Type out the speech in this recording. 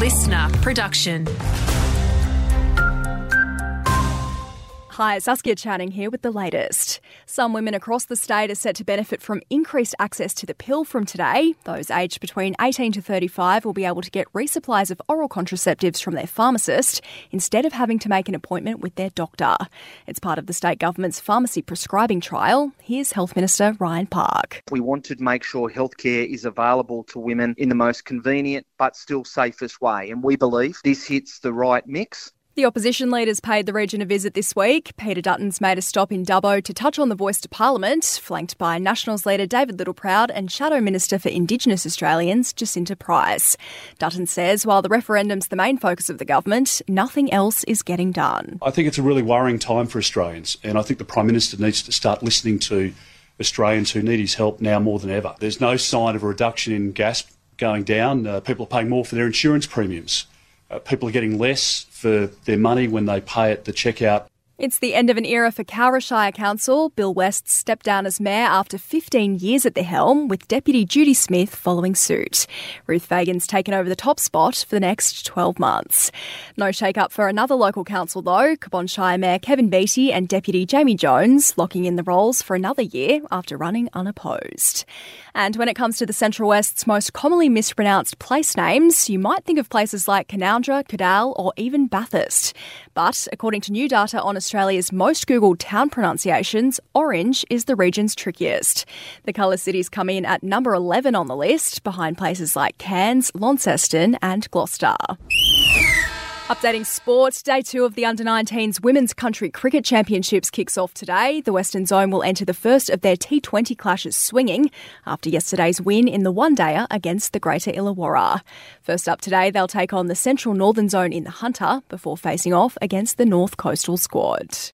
listener production. Hi, Saskia Channing here with the latest. Some women across the state are set to benefit from increased access to the pill from today. Those aged between 18 to 35 will be able to get resupplies of oral contraceptives from their pharmacist instead of having to make an appointment with their doctor. It's part of the state government's pharmacy prescribing trial. Here's Health Minister Ryan Park. We wanted to make sure healthcare is available to women in the most convenient but still safest way, and we believe this hits the right mix. The opposition leaders paid the region a visit this week. Peter Dutton's made a stop in Dubbo to touch on the voice to Parliament, flanked by Nationals leader David Littleproud and Shadow Minister for Indigenous Australians Jacinta Price. Dutton says while the referendum's the main focus of the government, nothing else is getting done. I think it's a really worrying time for Australians, and I think the Prime Minister needs to start listening to Australians who need his help now more than ever. There's no sign of a reduction in gas going down. Uh, people are paying more for their insurance premiums. Uh, people are getting less for their money when they pay at the checkout. It's the end of an era for Cowra Shire Council. Bill West stepped down as mayor after 15 years at the helm, with Deputy Judy Smith following suit. Ruth Fagan's taken over the top spot for the next 12 months. No shake-up for another local council though. Cabonne Shire Mayor Kevin Beattie and Deputy Jamie Jones locking in the roles for another year after running unopposed. And when it comes to the Central West's most commonly mispronounced place names, you might think of places like Canowindra, Cudal, or even Bathurst. But according to new data on Australia's most Googled town pronunciations, Orange is the region's trickiest. The colour cities come in at number 11 on the list, behind places like Cairns, Launceston, and Gloucester. Updating sport, day two of the under 19s Women's Country Cricket Championships kicks off today. The Western Zone will enter the first of their T20 clashes swinging after yesterday's win in the one dayer against the Greater Illawarra. First up today, they'll take on the Central Northern Zone in the Hunter before facing off against the North Coastal squad.